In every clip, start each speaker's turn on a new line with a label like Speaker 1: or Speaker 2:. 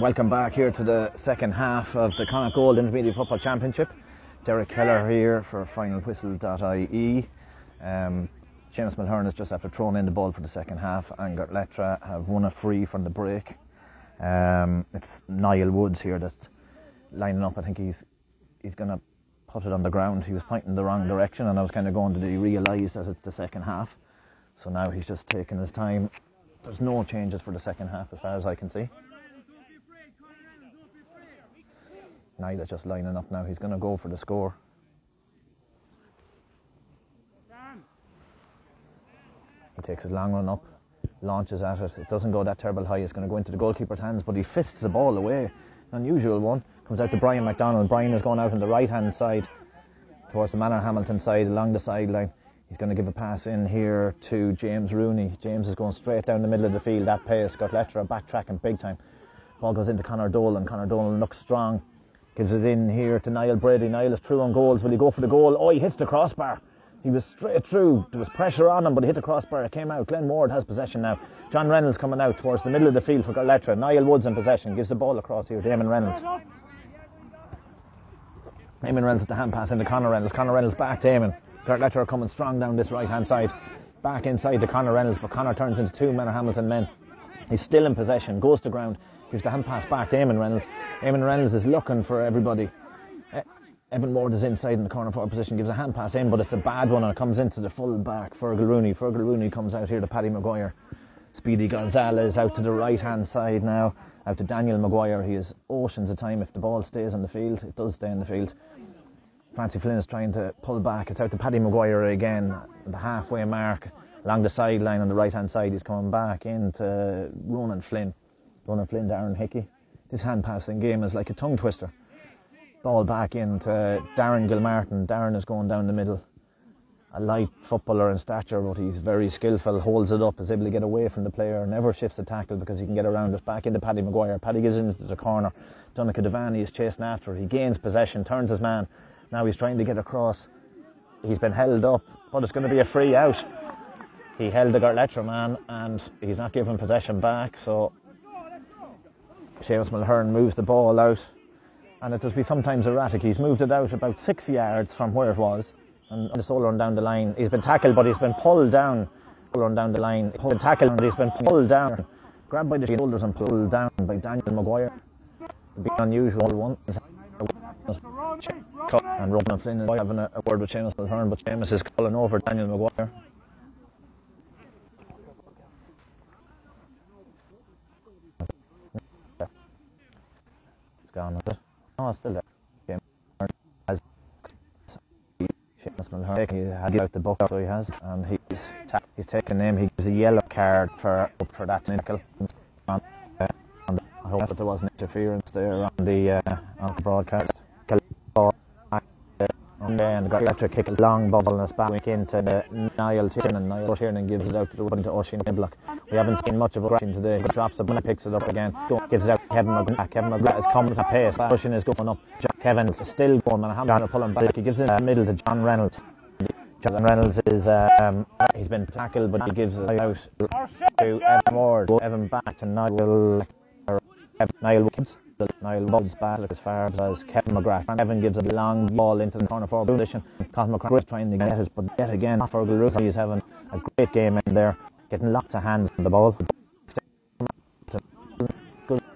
Speaker 1: Welcome back here to the second half of the Connacht Gold Intermediate Football Championship. Derek Kelleher here for finalwhistle.ie. Um, Seamus Mulhern has just after thrown in the ball for the second half, and Gortletteragh have won a free from the break. Um, it's Niall Woods here that's lining up. I think he's he's going to put it on the ground. He was pointing the wrong direction, and I was kind of going, did he realise that it's the second half? So now he's just taking his time. There's no changes for the second half as far as I can see. Is just lining up now. He's going to go for the score. He takes his long run up, launches at it. It doesn't go that terrible high. It's going to go into the goalkeeper's hands, but he fists the ball away. An unusual one. Comes out to Brian McDonald. Brian is going out on the right hand side towards the Manor Hamilton side along the sideline. He's going to give a pass in here to James Rooney. James is going straight down the middle of the field That pace. Got Letter backtracking big time. Ball goes into Conor Dolan. Conor Dolan looks strong. Gives it in here to Niall Brady. Niall is through on goals. Will he go for the goal? Oh, he hits the crossbar. He was straight through. There was pressure on him, but he hit the crossbar. It came out. Glenn Ward has possession now. John Reynolds coming out towards the middle of the field for Gortletteragh. Niall Woods in possession. Gives the ball across here to Eamon Reynolds. Damon Reynolds with the hand pass into Conor Reynolds. Conor Reynolds back to Eamon. Gortletteragh are coming strong down this right hand side. Back inside to Conor Reynolds, but Conor turns into two men or Hamilton men. He's still in possession, goes to ground, gives the hand pass back to Eamon Reynolds. Eamon Reynolds is looking for everybody. Evan Ward is inside in the corner forward position, gives a hand pass in, but it's a bad one and it comes into the full back. Fergal Rooney. Fergal Rooney comes out here to Paddy Maguire. Speedy Gonzalez out to the right hand side now, out to Daniel Maguire. He has oceans of time if the ball stays in the field. It does stay in the field. Francie Flynn is trying to pull back. It's out to Paddy Maguire again, the halfway mark along the sideline on the right hand side. He's coming back into Ronan Flynn. Ronan Flynn to Aaron Hickey. This hand passing game is like a tongue twister. Ball back into Darren Gilmartin. Darren is going down the middle. A light footballer in stature, but he's very skillful. Holds it up, is able to get away from the player. Never shifts the tackle because he can get around it. Back into Paddy Maguire. Paddy gives into the corner. Donica Devaney is chasing after. He gains possession, turns his man. Now he's trying to get across. He's been held up, but it's going to be a free out. He held the Gortletteragh man and he's not giving possession back, so Seamus Mulhern moves the ball out and it does be sometimes erratic. He's moved it out about six yards from where it was and it's all run down the line. He's been tackled, but he's been pulled down. Run down the line. He's been tackled, and he's been pulled down. Grabbed by the shoulders and pulled down by Daniel Maguire. The big unusual one and Robin Flynn is having a, a word with Seamus Mulhern, but Seamus is calling over Daniel Maguire. It's gone, is it? No, it's still there. Okay. Has Seamus Mulhern he had out the book, so he has, and he's ta- he's taken him. He gives a yellow card for for that uh, and I hope that there wasn't interference there on the uh, on the broadcast. Okay, and got electric kick a long ball and it's back into the Niall Tiernan. Niall Tiernan gives it out to the one to Oisin Niblock. We haven't seen much of Oisin today. He drops it, but picks it up again. Gives it out to Kevin McGrath. Kevin McGrath is coming at pace. Oisin is going up. Jack Kevin is still going, and I'm him back. He gives it in the middle to John Reynolds. John Reynolds is um, he's been tackled, but he gives it out to Evan Ward. Evan back to Niall. Niall Wilkins. Niall Woods battle as far as Kevin McGrath. And Kevin gives a long ball into the corner forward position. Colin McGrath is trying to get it, but yet again, Fergal Rooney is having a great game in there, getting lots of hands on the ball.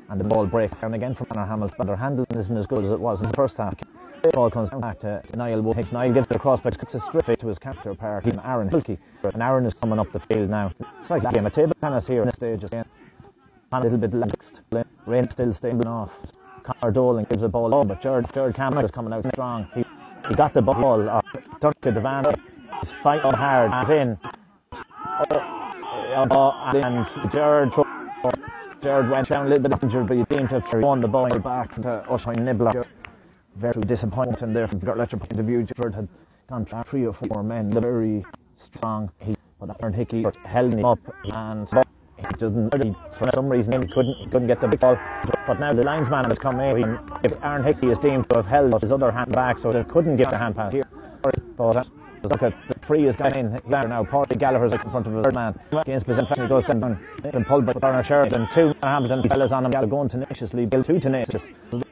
Speaker 1: And the ball breaks down again from Conor Hamilton, but their handling isn't as good as it was in the first half. The ball comes back to Niall Woods. Niall gives it across, but it's straight to his counterpart, Aaron Hickey. And Aaron is coming up the field now. It's like a game of table tennis here in the stage again a little bit laxed. Rain still staying off. Conor Dolan gives the ball over, but Jared Cameron is coming out strong. He, he got the ball. Uh, Duncan Devan is fighting hard. He's in. Uh, uh, and Jared, Jared went down a little bit injured, but he seemed to have won the ball back to Oisin Niblock. Very disappointing there from the Gortletteragh point of view. Jared had gone three or four men, The very strong. He, but Aaron Hickey held him up and for some reason he couldn't couldn't get the ball. But now the linesman has come in. If Aaron Hickey is deemed to have held his other hand back, so they couldn't give the hand pass here. But uh, look at the free is going in there now. Paulie Gallagher's in front of a third man. Against possession, he goes down. Then pulled by Turner Sheridan. Two Hamilton fellas on him. Gallagher going tenaciously. Bill too tenacious.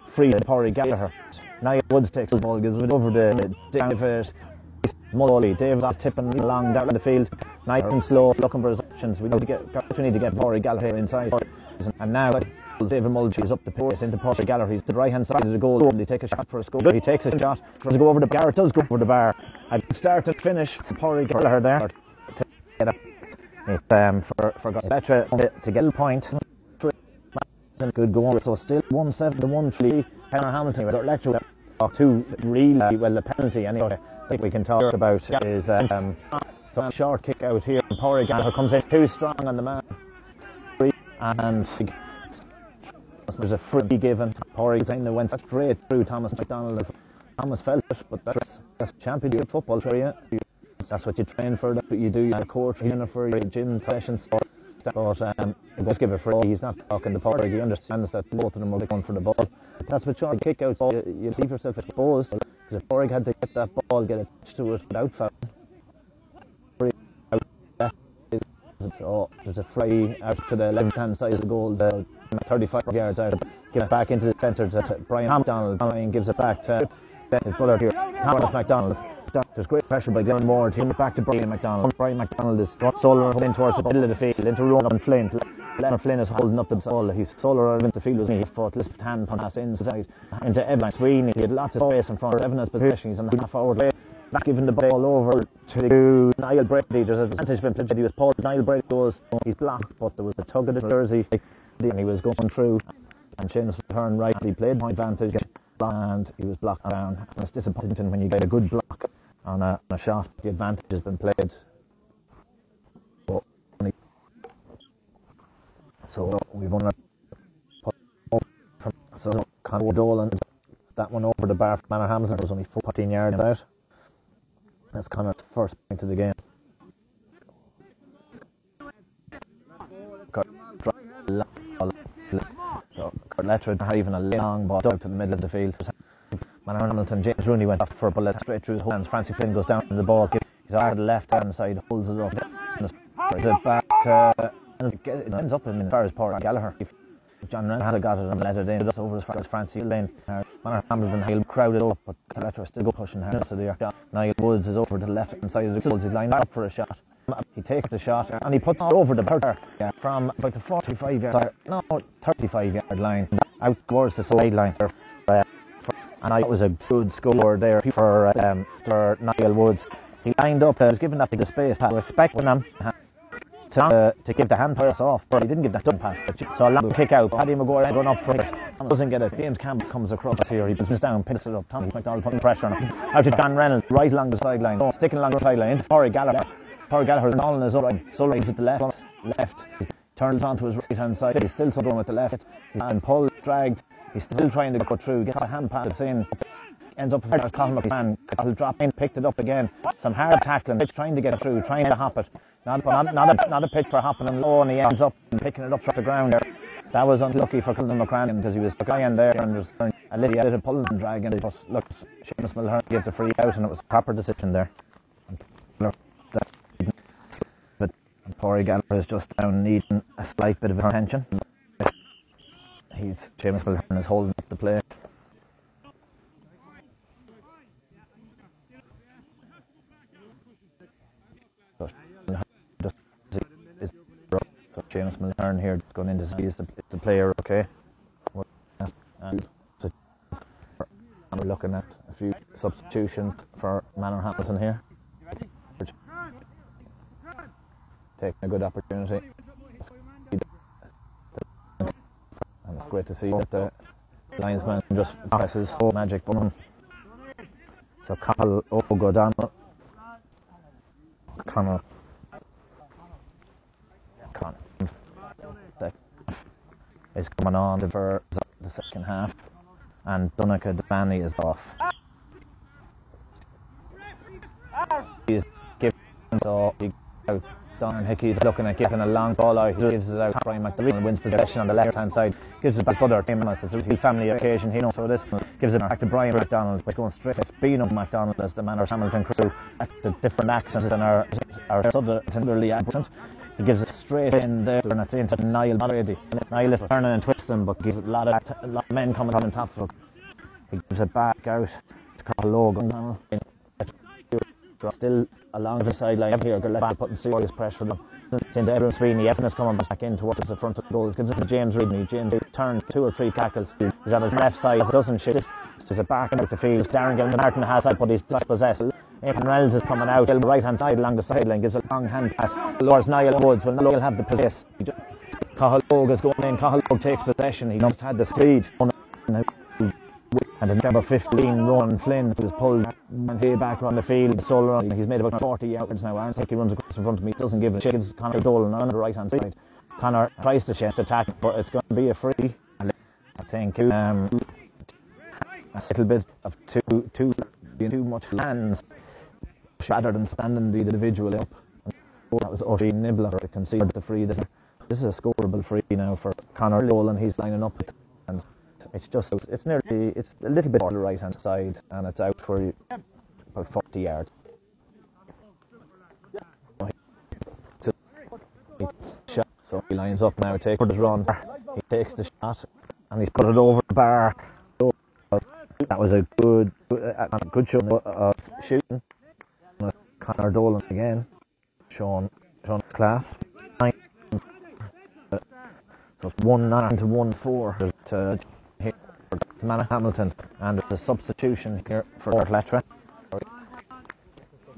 Speaker 1: Free Paulie Gallagher. Now Woods takes the ball, gives it over the down it. Mully, David was tipping along down the field, nice and slow, looking for his options. We need to get, need to get Paulie Gallagher inside. And now David Mulchy is up the pace into Porter Gallery. He's to the right hand side of the goal. They take a shot for a score. He takes a shot. To go over the bar. It does go over the bar. At start and finish, Porter Gallagher there. To. It's um, for, for Betra to get a point. Good going. So still 1 7 to 1 3. Penner Hamilton. But let you two really well the penalty anyway. I think we can talk about is um, so a short kick out here. Porter Gallagher comes in too strong on the man. And there's a free given. That went straight through Thomas McDonald. Thomas felt it, but that's, that's championship football for you. That's what you train for, that's what you do. You have court training for your gym sessions. But um, just give it free. He's not talking to Porter. He understands that both of them are going for the ball. That's what short kick out. You, you leave yourself exposed. Because if had to get that ball, get it to it without foul. So there's a free out to the left hand side of the goal. The 35 yards out, give it back into the centre to Brian McDonald. Brian gives it back to his brother here, Thomas McDonald. There's great pressure by Dylan Moore to it back to Brian McDonald. Brian McDonald is solo in towards the middle of the field into Ronan Flynn. Leonard Flynn is holding up the ball. He's solo into the field with me. He fought left hand pass inside into Evan Sweeney. He had lots of space in front of Evan position. He's on the half forward way. Not giving the ball over to Niall Brady. There's an advantage been played. He was Paul. Niall Brady goes. He's blocked, but there was a tug of the jersey and he was going through and Seamus turned right he played point advantage and he was blocked down and it's disappointing when you get a good block on a, on a shot the advantage has been played so we've won a so Conor Dolan that one over the bar for Manor Hamilton was only 14 yards out that's Conor's first point of the game so Letcher had even a long ball down to the middle of the field. Manor Hamilton, James Rooney went off for a bullet straight through his hands. Francis Flynn goes down to the ball. He's over the left hand side, holds it up. Brings it back it ends up in as far as Paul Gallagher. If John Renner had got it and let it in, it's over as far as Francis Lane. Manor Hamilton, he'll crowd it up, but Letcher still go pushing hard. So there. Niall Woods is over to the left hand side of the goals. He's lined up for a shot. He takes the shot and he puts it over the border from about the 45 yard, no, 35 yard line out towards the sideline. And I, was a good score there for, um, for Niall Woods. He lined up, uh, was given that big space. I was expecting him to, uh, to give the hand pass off, but he didn't give that done pass. So a long kick out. Paddy Maguire run up for it. Doesn't get it. James Campbell comes across here. He pushes down, picks it up. Tommy McDonald putting pressure on him. Out to Dan Reynolds, right along the sideline. oh, Sticking along the sideline. Into Corey Gallagher. Corey Gallagher all on his right. So right with the left. Left. He turns onto his right hand side. He's still struggling with the left. And pulled, dragged. He's still trying to go through. Gets a hand pass in. Ends up with Colin McMahon. He'll drop in, picked it up again. Some hard tackling. Trying to get through, trying to hop it. Not, not, not, a, not a pitch for hopping him low, and he ends up picking it up from the ground there. That was unlucky for Colin McCrann because he was flying there and there's a little bit of pulling and dragging. But look, Seamus Mulhern gave the free out and it was a proper decision there. But Corey Gallagher is just down needing a slight bit of attention. He's Seamus Mulhern is holding up the play. So James Mulhern here going in to see is the, the player okay. And so we're looking at a few substitutions for Manor Hamilton here. Taking a good opportunity. And it's great to see that the linesman just presses magic button. So Carl O'Godonald, Connor is coming on for the second half, and Donica Devani is off. He's giving so he out Don Hickey's looking at giving a long ball out. He gives it out. Brian McDonald wins possession on the left hand side. Gives it back to other team. It's a really family occasion. He knows so this gives it back to Brian McDonald. But going straight at Beano McDonald as the man of Hamilton crew. The different accents than our our southerly accent. He gives it straight in there and it's into Niall Brady. Niall is turning and twisting but gives a lot of a lot of men coming on top of it. He gives it back out to Carl Logan. Still along the sideline here, Gillette putting serious pressure on them. Into Edwin Sweeney, Evan is coming back in towards the front of the goal. Gives us James Reedney. James turned two or three tackles. He's on his left side, doesn't shoot. There's a back out the field. Darren Gilman Martin has it, but he's dispossessed. Aidan Reynolds is coming out, the right hand side along the sideline, gives a long hand pass. Lures Niall Woods. Well, Niall have the possess. Cahill is going in. Cahill takes possession. He just had the speed. And the number 15, Ronan Flynn, was pulled way back on the field, solo run. He's made about 40 yards now. Aaron he runs across in front of me, doesn't give a shit. Connor Dolan on the right hand side. Connor tries to shift attack, but it's going to be a free. I think um, a little bit of too too too much hands rather than standing the individual up. That was Oshie Nibbler to concede the free. This is a scoreable free now for Connor Dolan. He's lining up and it's just, it's nearly, it's a little bit on the right hand side and it's out for about 40 yards. So he lines up now, takes his run, he takes the shot and he's put it over the bar. That was a good, uh, good show of shooting. Connor Dolan again, showing, showing class. So it's 1 9 to 1 4 to Manor Hamilton and a substitution here for Letra.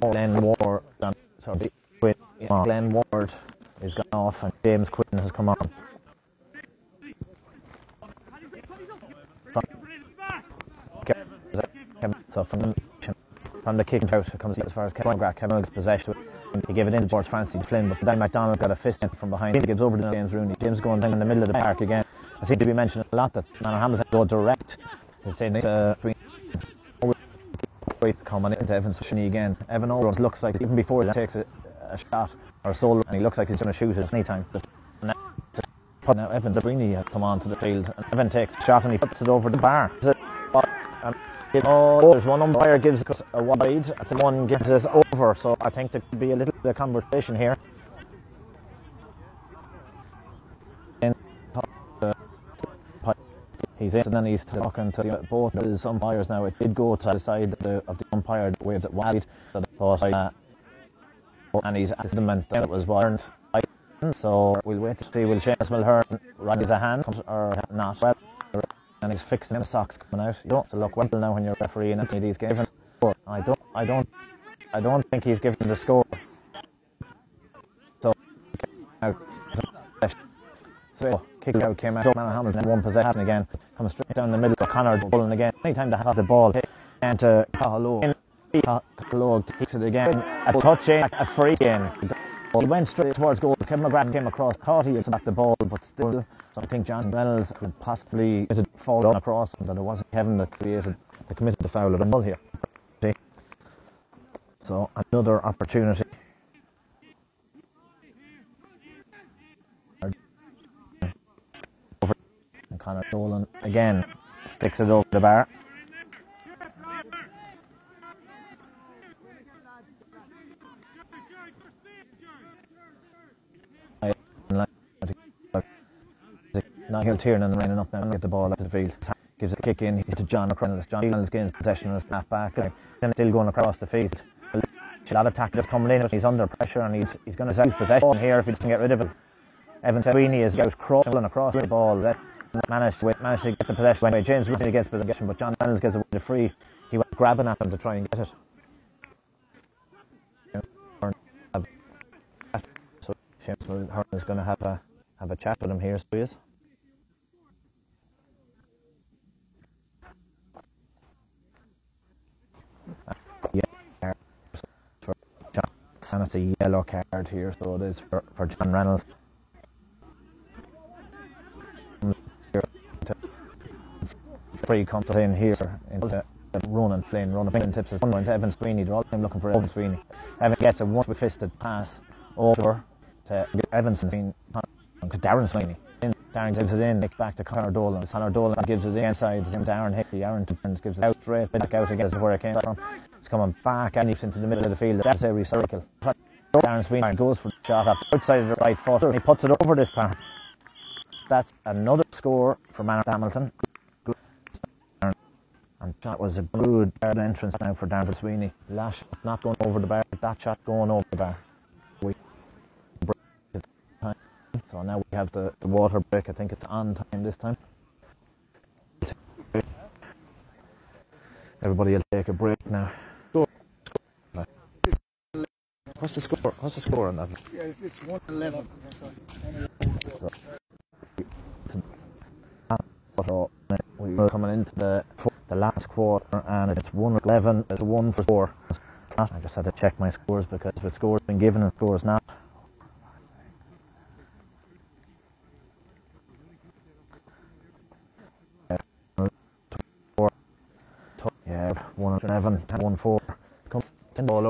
Speaker 1: Glenn Ward, sorry, Glenn Ward has gone off and James Quinn has come on. So from, from the kicking out, comes as far as Kevin McGrath. Kevin Mills possession. He gave it in towards Francis Flynn, but Dan McDonald got a fist in from behind. He gives over to James Rooney. James going down in the middle of the park again. I seem to be mentioning a lot that Manor Hamilton go direct. They're saying uh, coming into Evan Shinny again. Evan Owens looks like even before he takes a, a shot or a solo, and he looks like he's going to shoot at any time. Now Evan Dabrini has come onto the field, and Evan takes a shot and he puts it over the bar. Oh, there's one umpire gives us a wide, and one gives us over. So I think there could be a little bit of conversation here. he's in and then he's talking to the, both his umpires now. It did go to the side of the, of the umpire waved it wide, so they thought, uh, and he's adamant that it was warned. So we'll wait to see will Seamus Mulhern raise a hand or not. Well, he's fixing the socks coming out. You don't have to look well now when you're refereeing any of these games. I don't, I don't, I don't think he's given the score. So, so kick out came out. Man Hamilton one possession again. Comes straight down the middle. Connor bowling again. Anytime they have the ball, and to Cahalog. Cahalog takes it again. A touch in, a free in. He went straight towards goal. Kevin McGrath came across. Thought he was back the ball, but still. So I think John Reynolds could possibly fall down across him. That it wasn't Kevin that created, that committed the foul of the ball here. So another opportunity And Connor Dolan again sticks it over the bar. Nigel Tiernan and running up now and get the ball up the field. Gives a kick in to John Reynolds. John Reynolds gains possession and snap back. Then still going across the field. A lot of tacklers coming in, he's under pressure and he's he's going to lose possession here if he doesn't get rid of it. Evan Sweeney is out crawling across the ball. That managed to, managed to get the possession anyway. James Whitney gets possession, but John Reynolds gets away the free. He was grabbing at him to try and get it. So James Hearn is going to have a have a chat with him here, so he is. Yeah, for John, and it's a yellow card here, so it is for, for John Reynolds. free comes in here into Ronan Flynn. Ronan Flynn tips it one to Evan Sweeney. They're all looking for Evan Sweeney. Evan gets a one fisted pass over to Evanson, Darren Sweeney. Darren gives it in, back to Connor Dolan. Connor Dolan gives it the inside to Darren Hickey. Aaron gives it out straight back out again where it came from. Coming back and leaps into the middle of the field. That's every circle. Darren Sweeney goes for the shot up outside of the right foot. He puts it over this time. That's another score for Manor Hamilton. And that was a good entrance now for Darren Sweeney. Lash not going over the bar, that shot going over the bar. We So now we have the, the water break. I think it's on time this time. Everybody will take a break now. What's the score? What's the score on that?
Speaker 2: Yeah, it's 111.
Speaker 1: So, we're coming into the the last quarter and it's 111, it's 1 for 4. I just had to check my scores because if the score's been given and score's not, Yeah, 111, 1 4. Comes in ball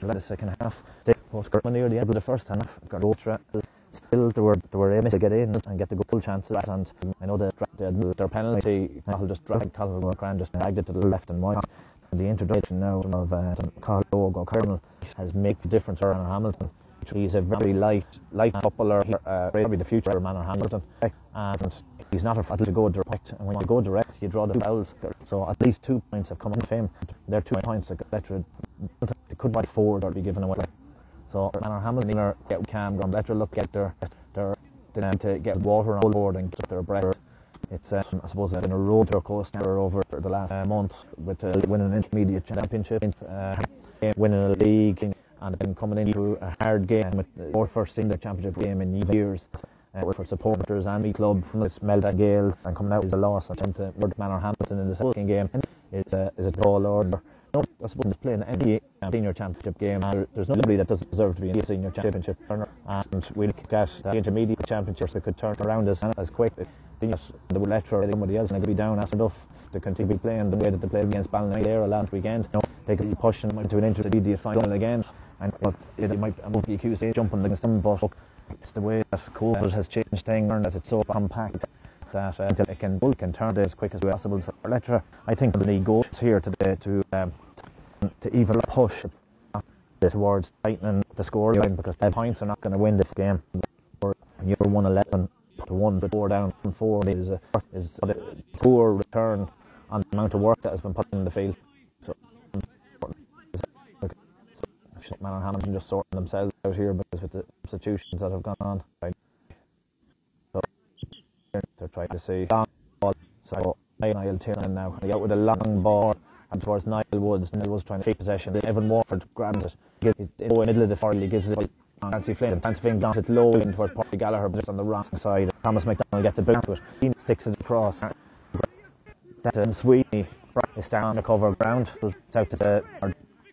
Speaker 1: for left the second half. They got near the end of the first half. Got Ultra still they were they were able to get in and get the goal chances and I know that their penalty I'll just drag Colin McCran just dragged it to the left and right. The introduction now of uh, Carl O'Connell has made the difference for Manor Hamilton. He's a very light light footballer, uh, probably the future of Manor Hamilton. And he's not afraid to go direct. And when you go direct, you draw the fouls. So at least two points have come from him. They're two points that they could buy four or be given away. So Manor Hamilton are get calm, going better look at their their them to get water on board and get their breath. It's um, I suppose been a road roller coaster over the last uh, month with uh, winning an intermediate championship, uh, winning a league, and then coming into a hard game with our first single championship game in years. Uh, for supporters and the club from the Melda Gales and coming out with a loss to Word Manor Hamilton in the second game is a, is a tall order no, I suppose playing any senior championship game, there's nobody that doesn't deserve to be in the senior championship. And we look at the intermediate championships that could turn around as, as quick. The letter or somebody else and they could be down as enough to continue playing the way that they played against Ballina there last weekend. You they could be pushing into an intermediate final again. And but they might, be accused of jumping against them, but it's the way that COVID has changed things and that it's so compact that uh, it can bulk and turn it as quick as possible. So Electra, I think the goes here today to um, to even push towards tightening the score line because the points are not going to win this game. You're 111 to 1 but 4 down from 4 is a, is a poor return on the amount of work that has been put in the field. So, Manor Hamilton just sorting themselves out here because with the substitutions that have gone on. So they're trying to see. So Niall Tiernan now he out with a long ball and towards Niall Woods. Niall Woods trying to take possession. Evan Warford grabs it. He's in the middle of the field. He gives it to Fancy Flynn. Fancy Flynn down it low in towards Paddy Gallagher, but just on the wrong side. Thomas McDonald gets a boot to it. He sticks it across. That Sweeney is starting to cover ground. It's out to the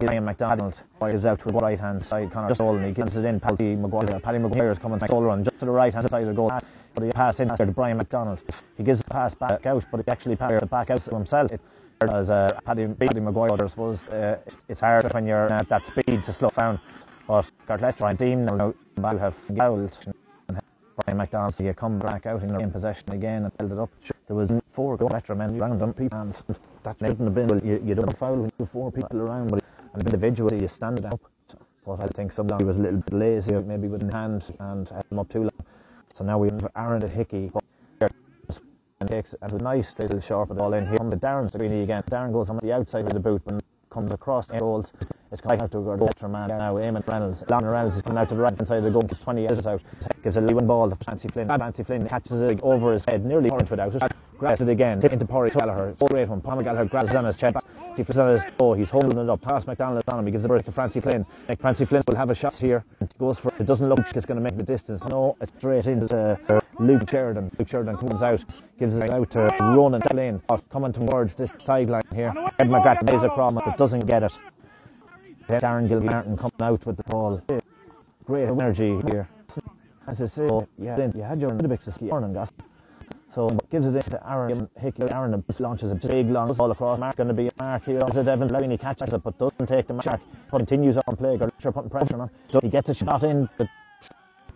Speaker 1: Ryan McDonald fires out to the right hand side. Connor Stolen. He gives it in. Paddy Maguire. Paddy Maguire is coming solo run just to the right hand side of the goal but he passes in there to Brian McDonald. He gives the pass back out, but he actually passes it back out to himself. As uh, Paddy, Paddy Maguire, I suppose uh, it's hard when you're at that speed to slow down. But Gartlett and team now have fouled. Brian McDonald, you come back out in, in possession again and held it up. There was four Gartlett men around them, and that wouldn't have been. Well, you, you don't foul when you four people around, but individually you stand up. But I think sometimes he was a little bit lazy, maybe with hand and held him up too long. So now we have Aaron Hickey and takes a nice little sharp ball in here. From the Darren's Sweeney again. Darren goes on the outside of the boot and comes across the goals. It's coming out to a better man now. Eamon Reynolds. Long Reynolds is coming out to the right hand side of the goal. Gives 20 yards out. Gives a leewin ball to Fancy Flynn. Fancy Flynn catches it over his head. Nearly Orange without it. Grabs it again. Into Porry Gallagher. It's great one. Palmer Gallagher grabs it on his chest. He puts on his toe. He's holding it up. Pass McDonald on him. He gives the break to Francie Flynn. Like Francie Flynn will have a shot here. It goes for it. doesn't look like it's going to make the distance. No, it's straight into uh, Luke Sheridan. Luke Sheridan comes out, gives it out to Ronan Flynn. Coming towards this sideline here. Ed McGrath plays across but doesn't get it. Darren Gilmartin coming out with the ball. Great energy here. As I say, yeah, you had your Olympics this morning, guys. So gives it into Aaron Hickey. Aaron launches a big long ball across. Mark's going to be a mark here. It Evan Lowry? He catches it but doesn't take the mark. Continues on play. Gortletteragh putting pressure on him. He gets a shot in. But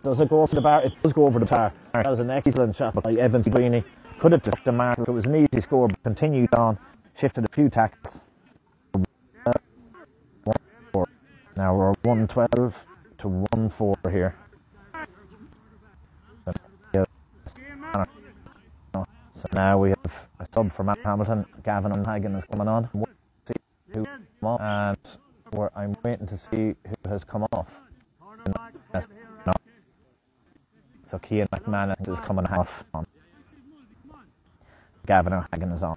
Speaker 1: does it go over the bar? It does go over the bar. That was an excellent shot by Evan Sweeney. Could have took the mark. But it was an easy score. But continued on. Shifted a few tackles. Now we're 112 to 1 4 here. So now we have a sub for Matt Hamilton. Gavin and Hagen is coming on. See who and I'm waiting to see who has come off. So Kean McManus is coming off. Gavin Hagen is on.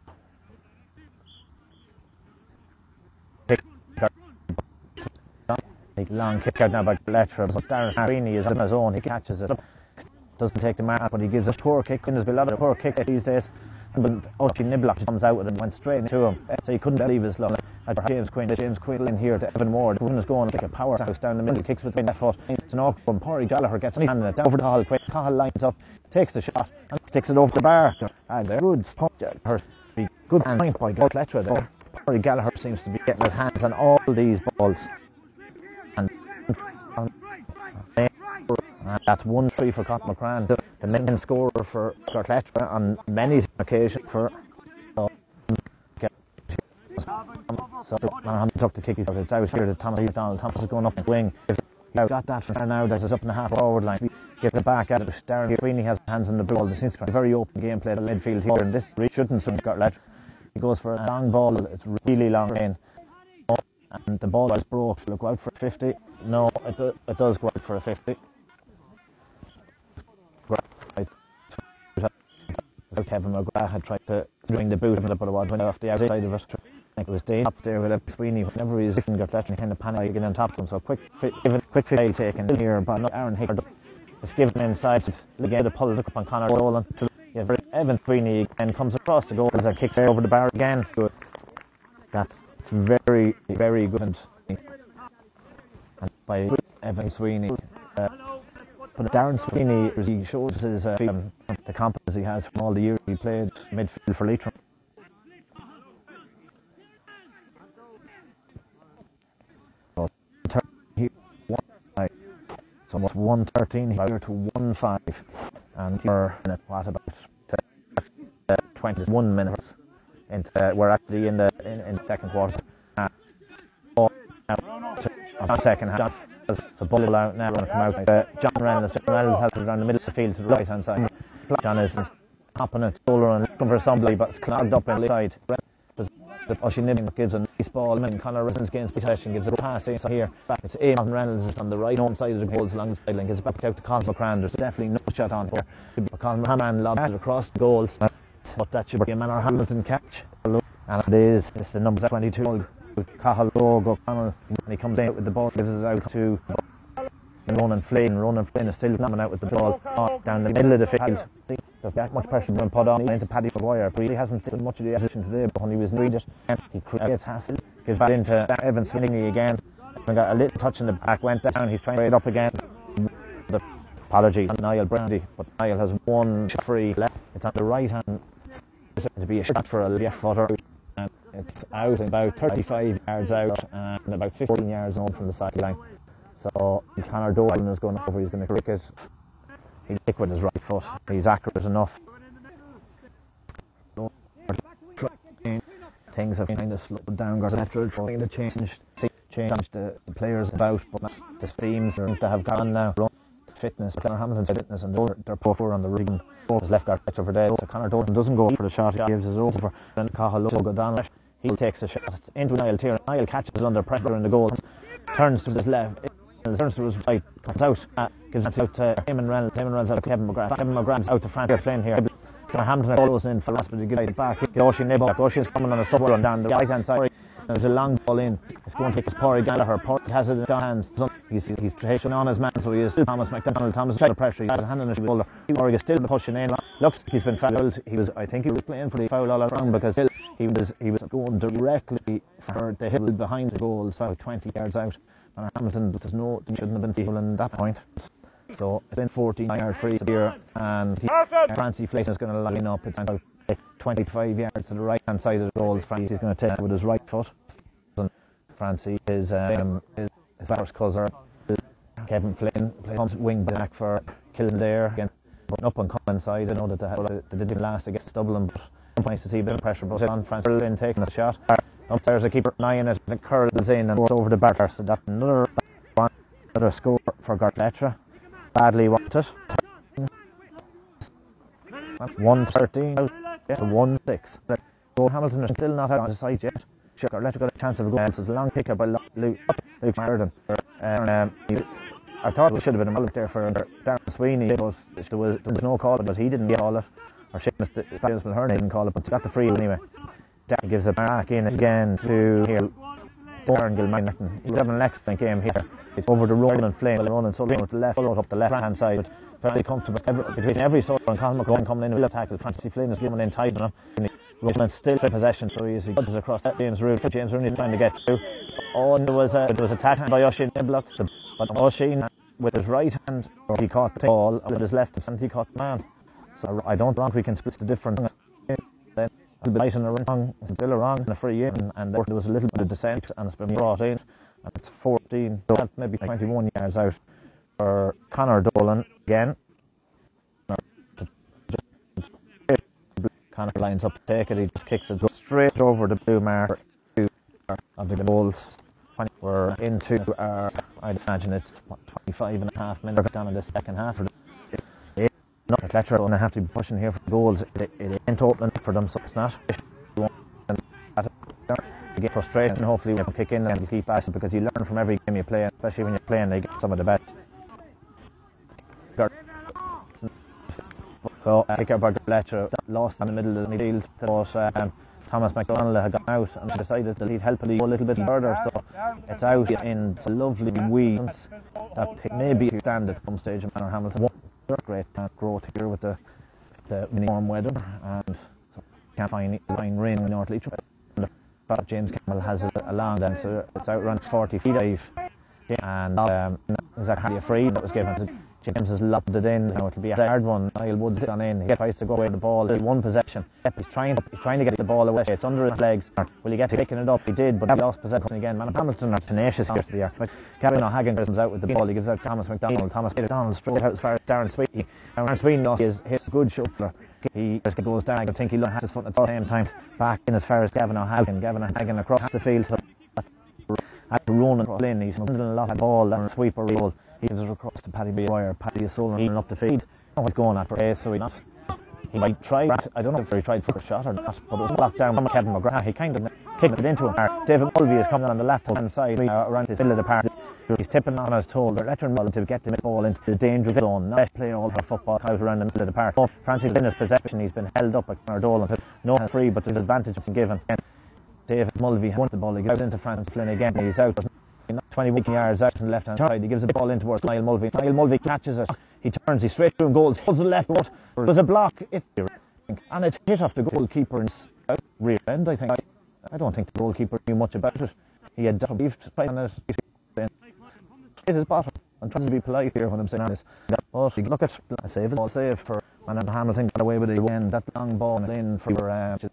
Speaker 1: Long kick out now by Fletcher, but Darren Sweeney is on his own. He catches it. Doesn't take the mark, but he gives a poor kick. There's been a lot of poor kick these days. But Ochi Niblock comes out and went straight into him. So he couldn't believe his luck. James Quinn, James Quinn in here to Evan. The one is going like a powerhouse down the middle, kicks between that foot. It's an awkward one. Pori Gallagher gets hand in it down over the hall. Quick, Cahill lines up, takes the shot, and sticks it over the bar. And there, good her, good point by Fletcher there. Pori Gallagher seems to be getting his hands on all these balls. That's 1 3 for Cotton McCran, the, the main scorer for Gortletteragh on many occasions for. So, I'm took the kick, it's out here to Thomas Donald. Thomas is going up in wing. If you got that from now, there's up in the half forward line. Get the back at it. Darren Sweeney has hands on the ball. This be a very open gameplay at the midfield here, and this shouldn't suit Gortletteragh. He goes for a long ball, it's really long range and the ball is broke. Look out for a 50? No, it, do, it does go out for a 50. Kevin McGrath had tried to swing the boot, of it, but it went off the outside of it. I think it was Dane up there with a Sweeney. Whenever he's looking at that, kind of panic getting on top of him. So quick, given, quick fail taken here, but not Aaron Hickard. It's given inside. Again, to pull it up on Conor Dolan. Yeah, Evan Sweeney and comes across the goal as it kicks over the bar again. Good. That's very, very good. And by Evan Sweeney. Uh, but Darren Sweeney, he shows his uh, um, the competence he has from all the years he played midfield for Leitrim. So, it's almost 113 here to 1 5. And we're in what about uh, 21 minutes. And uh, we're actually in the in, in second quarter. Uh, oh, second half. So ball out now, to come out. Uh, John Reynolds. John Reynolds has it around the middle of the field to the right hand side. John is hopping a shoulder and looking for somebody, but it's clogged up in the side. Oisin Nibbing gives a nice ball, and Conor Reynolds gains possession, gives a pass in. Here, back it's Eamon Reynolds on the right hand side of the goals along the sideline, it back out to Colin McCran. There's definitely no shot on here. Colin McCran lobs it across the goals, but that should be a Manor Hamilton catch. And it is, it's the number 22 Cahill O'Connell, and he comes out with the ball, gives it out to Ronan Flynn. Ronan Flynn is still coming out with the ball down the middle of the field. There's that much pressure being put on into Paddy Maguire, but he hasn't seen much of the action today. But when he was needed, he creates hassle, gives back into Evan Sweeney again. And got a little touch in the back, went down. He's trying to it up again. The apology on Niall Brandy, but Niall has one shot free left. It's on the right hand to be a shot for a left footer. It's out about 35 yards out and about 15 yards on from the sideline. So Conor Dolan is going over, he's going to kick it. He's kick with his right foot. He's accurate enough. Things have kind of slowed down after trying to change, change the, the players about, but the teams seem to have gone now. Fitness, Conor Hamilton's fitness, and they're, they're poor on the region. His left guard for day. So Conor Dolan doesn't go for the shot, he gives it over. Then Cahill go down. He takes a shot into Niall Tier. Niall catches under pressure in the goal, turns to his left turns to his right, comes out, uh, gives it out to Eamon Reynolds, Eamon Reynolds out to Kevin McGrath, Kevin McGrath's out to Frank Flynn here. Hamilton follows in for last, but he gives it back. Oisin Niblock, Oisin's coming on a sub run down the right hand side. There's a long ball in. It's going to take his Pori Gallagher. Pori has it in his hands. He's, he's taking on his man, so he is still Thomas McDonald. Thomas is under pressure. He has a hand on his shoulder. Is still pushing in. Looks like he's been fouled. He was, I think he was playing for the foul all around because he was he was going directly for the hill behind the goal, so 20 yards out. And Hamilton, there's no, shouldn't have been people at that point. So it's been 14 yard free here, and he, Francie Flayton is going to line up. It's about 25 yards to the right hand side of the goal Francie's going to take it with his right foot. And Francie is um, his, his first cousin. Kevin Flynn plays wing back for Kildare again. Up on coming side. I know that they, they didn't last against Dublin, but nice to see a bit of pressure but on Francis Flynn taking a shot. Up there's a keeper nine in it. It curls in and over the bar. So that's another one, another score for Gortletteragh. Badly wanted. 113 out yeah, 1 6. So Hamilton is still not out on the site yet. Sure, Gortletteragh got a chance of a goal. It's a long kick by Luke, Luke Sheridan. Um, I thought it should have been a mullet there for Darren Sweeney, there was, there was no call, but he didn't call it. Or Seamus Mulhern didn't call it, but got the free anyway. Darren gives it back in again to here. Darren Gilmartin. He's having an excellent game here. It's over the Ronan Flynn, Ronan Sullivan with the left, followed up the left hand side. Very comfortable every, between every sort and Colin McGowan coming in with a tackle. Francis Flynn is giving in tight him. Ronan still in possession, so he across that James Rooney. James Rooney trying to get through. Oh, and there was a, there was a tackle by Oshin Niblock, but Oshin with his right hand, or he caught the ball, with his left hand, he caught the man. So I don't think we can split the difference. Then a bit right and a wrong, still a wrong and a free in, and there was a little bit of descent, and it's been brought in, and it's 14, so maybe 21 yards out for Connor Dolan again. Connor lines up to take it, he just kicks it straight over the blue mark of the goals. We're into our, I'd imagine it's what, 25 and a half minutes gone in the second half. Not a Fletcher going to have to be pushing here for goals. It, it ain't opening for them, so it's not. Get frustrated, and hopefully we can kick in and keep passing because you learn from every game you play, especially when you're playing against some of the best. So, uh, kick out Fletcher lost in the middle of the field, but um, Thomas McDonald had gone out and decided to helpfully go a little bit further. So it's out in lovely weeds that maybe stand at some stage in Manor Hamilton. Great growth here with the, the warm weather and so can't find rain in North Leitrim. But James Campbell has it along then, so it's out around 40 feet. And um, exactly a free that was given James has lobbed it in. Now it'll be a hard one. Niall Woods gone in. He tries to go away with the ball. There's one possession. He's trying. He's trying to get the ball away. It's under his legs. Will he get to picking it up? He did, but he lost possession again. Man, Hamilton are tenacious to the But Gavin O'Hagan comes out with the ball. He gives out Thomas McDonald. Thomas McDonald straight out as far as Darren Sweeney. Darren Sweeney lost his, his good shoulder. He just goes down. I think he has his foot at the same time. Back in as far as Gavin O'Hagan. Gavin O'Hagan across the field. To at the Ronan Flynn, he's handling a lot of ball and sweeper roll. He gives it across to Paddy Boyer. Paddy is rolling up the feed. Oh, he's going at for A, so he not. He might try. I don't know if he tried for a shot or not, but it was blocked down by Kevin McGrath. He kind of kicked it into him. David Mulvey is coming on the left hand side uh, around the middle of the park. He's tipping on his toe. They're letting him to get the ball into the danger zone. Not play all the football out around the middle of the park. Oh, Francis in his possession. He's been held up by Connor Dolan. No free, but there's advantage given. David Mulvey wants the ball. He goes into Francis Flynn again. He's out. 21 yards out on the left hand side. He gives the ball in towards Niall Mulvey. Niall Mulvey catches it. He turns, he's straight through and goals. Pulls the left foot. There's a block. It, and it's hit off the goalkeeper in rear end, I think. I don't think the goalkeeper knew much about it. He had beefed on it. Hit his bottom. I'm trying to be polite here when I'm saying this. But look at a save. Ball save for Man Hamilton got away with it again. That long ball in for uh, to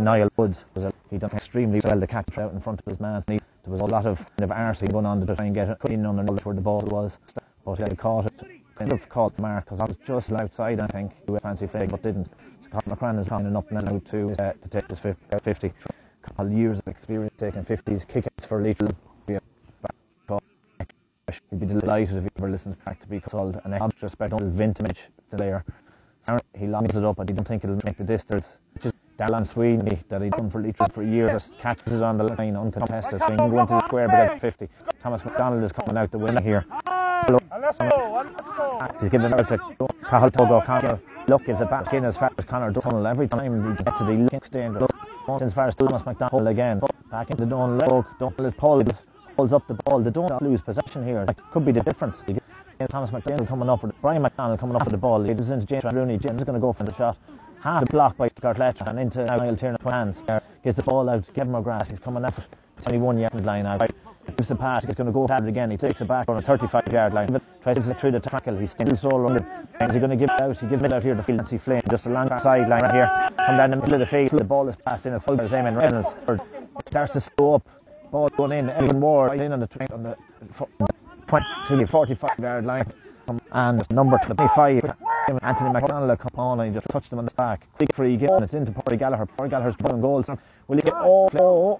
Speaker 1: Niall Woods. He done extremely well to catch out in front of his man. He, there was a lot of kind of arcing going on to try and get it in underneath where the ball was. But he caught it, kind of caught mark because I was just outside, I think, with fancy flag, but didn't. So Colin McCran is coming up now to, uh, to take this 50. A couple of years of experience taking 50s, kickouts for Little. He'd be delighted if he ever listens back to be called an extra special vintage player. He lines it up, but he don't think it'll make the distance. Just Darlan Sweeney that he'd done for Leitrim for years catches it on the line uncontested so go into the square but at 50 Thomas McDonald is coming out the winner here. He's giving it out to Cahill Togo Connor look gives it back in as far as Connor Tunnel every time he gets it he looks dangerous as far as Thomas McDonald again. Back into Don Logue Donald pulls pulls up the ball. They don't lose possession here. That could be the difference. Thomas McDonald coming up with Brian McDonald coming up with the ball. He gives into James Rooney James is going to go for the shot half the block by Gortletteragh and into Niall Tiernan hands. There. Gives the ball out Kevin McGrath. He's coming after 21 yard line out. Gives the pass. He's going to go at again. He takes it back on a 35 yard line. tries to through the tackle. He's still so under. Is he going to give it out? He gives it out here to Nancy Flynn. Just a long sideline right here. Come down the middle of the field. The ball is passed in. It's full by Eamon Reynolds. Starts to slow up. Ball going in. Even more right in on the, on the 20, 45 yard line. And number 25, Anthony McDonald come on and just touched him on the back. Big free kick it's into Porty Gallagher. Porty Gallagher's putting goals. Will he get all oh,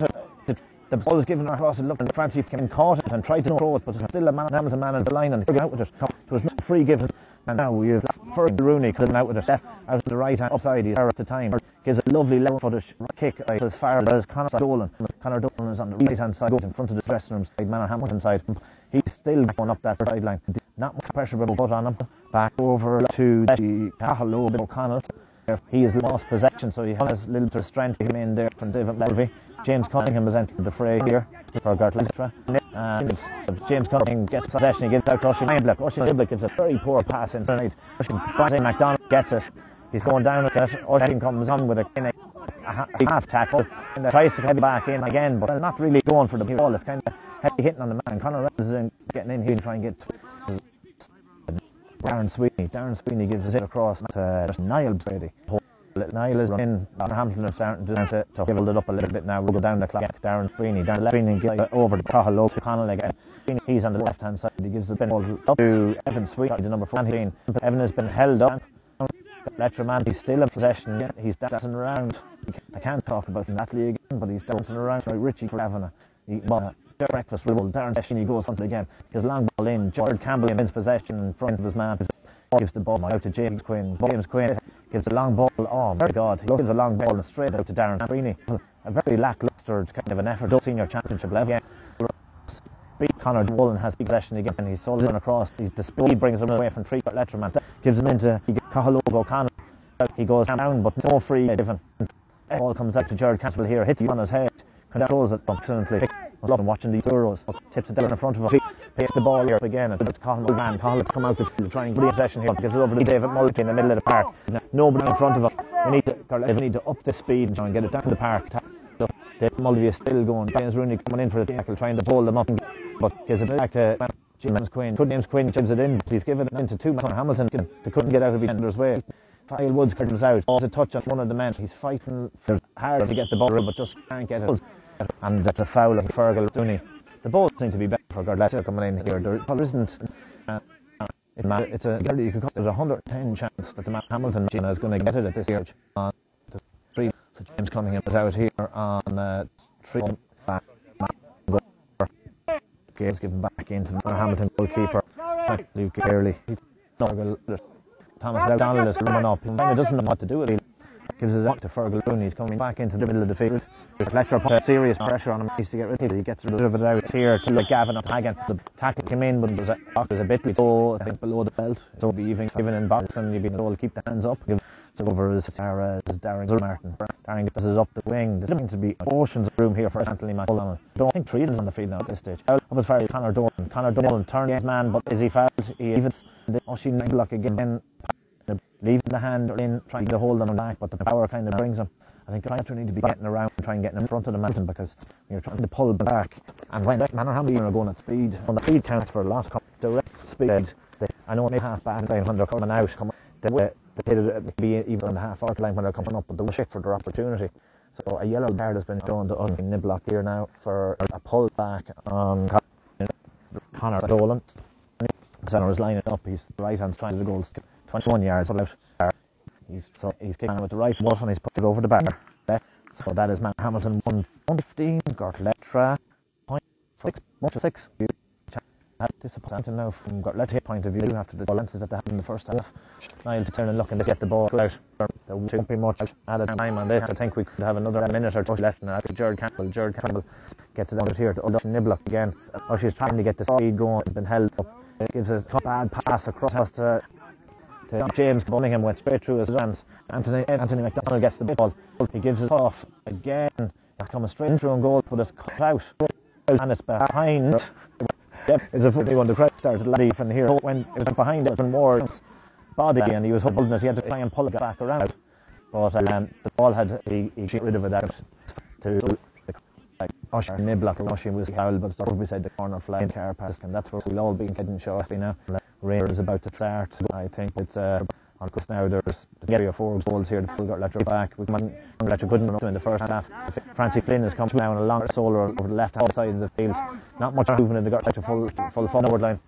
Speaker 1: the ball was given across and looked and Francie came caught it and tried to throw it, but there's still a man Hamilton man on the line and he out with it. It was no free given. And now we've Ferg Rooney coming out with a step out of the right hand offside he's at the time. Gives a lovely left footed kick right, as far as Conor Dolan. Conor Dolan is on the right hand side in front of the dressing room side, man on Hamilton side. He's still going up that sideline. Not much pressure but put on him. Back over to the Cahallo O'Connell. He has lost possession, so he has a little bit of strength to him in there from David Mulvey. James Cunningham is entering the fray here for Gortletteragh. And James Cunningham gets possession, he gives out to Niblock. Oisin Niblock gives a very poor pass inside. Brian McDonald gets it. He's going down with it. Oisin comes on with a, half tackle and tries to head back in again, but not really going for the ball. It's kind of heavy hitting on the man. Conor is getting in here and trying to get Darren Sweeney. Darren Sweeney gives it across to uh, Niall Brady. Niall is in. Hampton is starting to, to, to hold it up a little bit now. We'll go down the clock. Darren Sweeney. Darren Sweeney gives it over to Cahill Connell again. He's on the left hand side. He gives the ball up to Evan Sweeney, the number 14. Evan has been held up. man, he's still in possession. He's dancing around. I can't talk about Natalie again, but he's dancing around. Right, Richie Kavanagh. He, well, breakfast rule. Darren he goes front again. His long ball in. George Campbell wins possession in front of his man. Gives the ball out to James Quinn. James Quinn gives a long ball. Oh, my God. He gives a long ball and straight out to Darren Sweeney. A very lackluster kind of an effort. Senior championship level. Yeah. Beat Conor Dolan has possession again. and He's sold it across. He's speed brings him away from three but Letterman. Gives him into Cahalogo O'Connell. He goes down, but no free given. Ball comes out to Jared Campbell here. Hits him on his head. Controls it excellently. I love watching these Euros. Tips it down in front of him. Pays the ball here again. And Colin man. Colin's come out to try and get possession here. Gives it over to David Mulkey in the middle of the park. Nobody in front of him. We need to, we need to up the speed and try and get it down to the park. So David Mulvey is still going. James Rooney coming in for the tackle, trying to hold them up. But gives it back to James Quinn. Good James Quinn gives it in. Please give it into two men. Hamilton. They couldn't get out of the defender's way. Kyle Woods comes out. It's a touch on one of the men. He's fighting hard to get the ball, but just can't get it and that's a foul of Fergal Rooney. The both seem to be better for Gortletteragh coming in here. There, there isn't. Uh, it's a you can there's a 110 chance that the man Hamilton machine is going to get it at this stage. On the three, so James Cunningham is out here on uh, three. Back, Gates given back into the Hamilton goalkeeper. Luke Early. Thomas O'Donnell is coming up. He doesn't know what to do with it gives it up to Fergal. He's coming back into the middle of the field. Fletcher puts serious pressure on him. He's to get rid of it. He gets rid of it out here to Gavin Hagen. The tackle came in, but there's a, there's a bit below, I think, below the belt. So even, even in box and you've been told to keep the hands up. Give over as Sarah, as Darren Martin. Darren gets up the wing. There seems to be oceans of room here for Anthony. I don't think Treedon's on the field now at this stage. Up as far as Conor Dolan. Conor Dolan turns his man, but is he fouled? He even Oisin Niblock again leaving the hand in, trying to hold them back, but the power kind of brings them. I think Gallagher need to be getting around and trying to get in front of the mountain because you're trying to pull back. And when Manor Hamley are going at speed, on the speed counts for a lot, direct speed. They, I know it may half back line when they're coming out, coming, they, they, they be even on the half forward line when they're coming up, but they shit for their opportunity. So a yellow card has been shown to Niblock here now for a pull back on Conor Dolan. Center is lining up, he's right hand's trying to the goals. 21 yards out. He's so he's kicking with the right foot and he's put it over the bar. So that is Matt Hamilton 115, Gortletteragh point six, one six. That's disappointing now from Gortletteragh's point of view after the lances that they had in the first half. Niall to turn and look and get the ball out. There won't be much added time on this. I think we could have another minute or two left. And after Jared Campbell, Jared Campbell gets it out here to Udon Niblock again. Oh, she's trying to get the speed going. Been held up. It gives a bad pass across to to James Cunningham went straight through his hands. Anthony Anthony McDonald gets the ball. He gives it off again. It's coming straight through on goal, but it's cut out. And it's behind. Yep, it's a funny one. The crowd started laughing here when it was behind Evan Ward's body and he was holding it. He had to try and pull it back around. But um, the ball had, he, he got rid of it out to Oisin Niblock Usher was foul, but it's beside the corner flag car pass, and that's where we'll all be getting shortly now. Rangers is about to start. I think it's uh, on course now. There's three or four goals here. The got Letter back. We come Letter couldn't run in the first half. Francie Flynn has come down a long solo over the left hand side of the field. Not much movement in the got Letter full full forward line.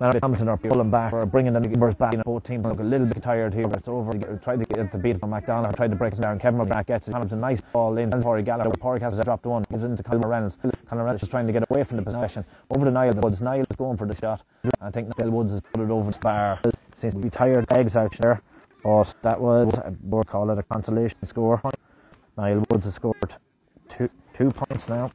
Speaker 1: Now Hamilton are pulling back or bringing the numbers back. You know, both teams look a little bit tired here. It's over. Tried to get the beat from McDonald. Tried to break it down. Kevin McGrath gets it. Hamilton nice ball in. Corey Gallagher. Corey has dropped one. Gives it into Conor Reynolds. Conor Reynolds is trying to get away from the possession. Over to Niall Woods. Niall is going for the shot. I think Niall Woods has put it over the bar. Seems to be tired legs out there. But that was, we'll call it a consolation score. Niall Woods has scored two, two points now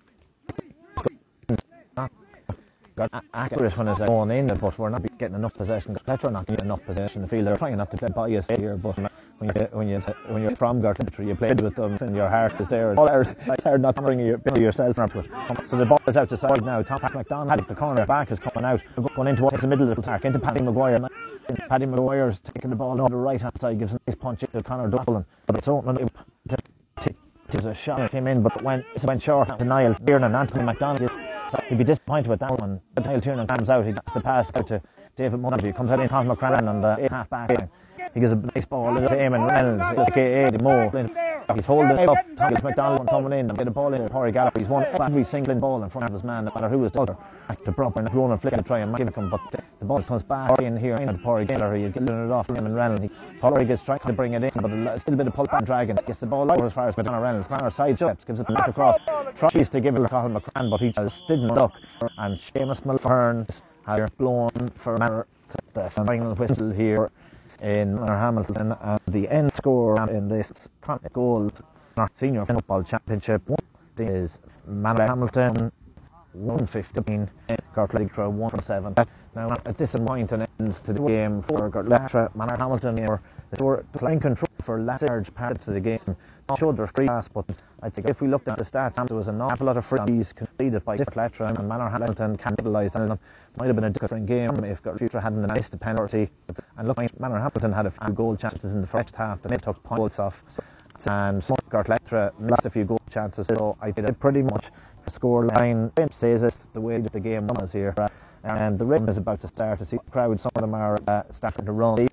Speaker 1: got accurate when it's going in, but we're not getting enough possession. Petra not getting enough possession the field. They're trying not to play bias here, but when you when you when you're from Gortletteragh, you played with them, and your heart is there. All it's hard not to bring your, yourself it. So the ball is out to side now. Tom McDonald, the corner back is coming out, going into what's the middle of the park, into Paddy Maguire. Paddy Maguire's taking the ball on the right hand side, gives a nice punch to Conor Dublin, but it's opening. It was a shot that came in, but when it went short to Niall Tiernan, Anthony McDonald he'd be disappointed with that one. But Niall Tiernan comes out, he gets the pass out to David Mundy, comes out in Tom McCrannon on uh, the half back. He gives a nice ball to Eamon Reynolds, he does K.A. Mo. He's holding it up. Thomas McDonald coming in and get a ball in. Corey Gallagher. He's won every single ball in front of his man, no matter who is the other. Back to Brock and Ronan Flick to try and give him, but the ball comes back in here in Corey Gallagher. He's getting it off and Reynolds. Corey gets trying to bring it in, but still a bit of pull back dragon. Gets the ball over as far as McDonald Reynolds. Connor side steps, gives it back across. Tries to give it to Colin McCrann, but he just didn't look. And Seamus Mulfern has blown for a matter the final whistle here in Hamilton and the end score in this gold senior football championship one is Manor Hamilton 115 Gortletteragh 1 Now point an end to the game for Gortletteragh Manor Hamilton were playing control for large parts of the game they're free pass but I think if we looked at the stats there was an awful lot of frees completed by Gortletteragh and Manor Hamilton capitalised on them might have been a different game if Gortletteragh hadn't missed a penalty and look Manor Hamilton had a few goal chances in the first half they took points off and Gortletteragh lost a few goal chances. So I did pretty much the score line says it the way that the game was here. And the rhythm is about to start to see the crowd. Some of them are uh, starting to run.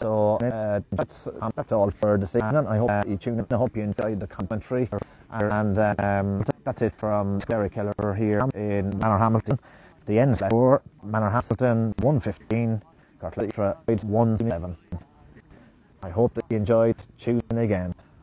Speaker 1: So uh, that's, um, that's all for this evening. I hope uh, you tuned in. I hope you enjoyed the commentary. And um, that's it from Derek Kelleher here in Manor Hamilton. The end score Manor Hamilton 115, Gortletteragh 111. I hope that you enjoyed. tuning in again.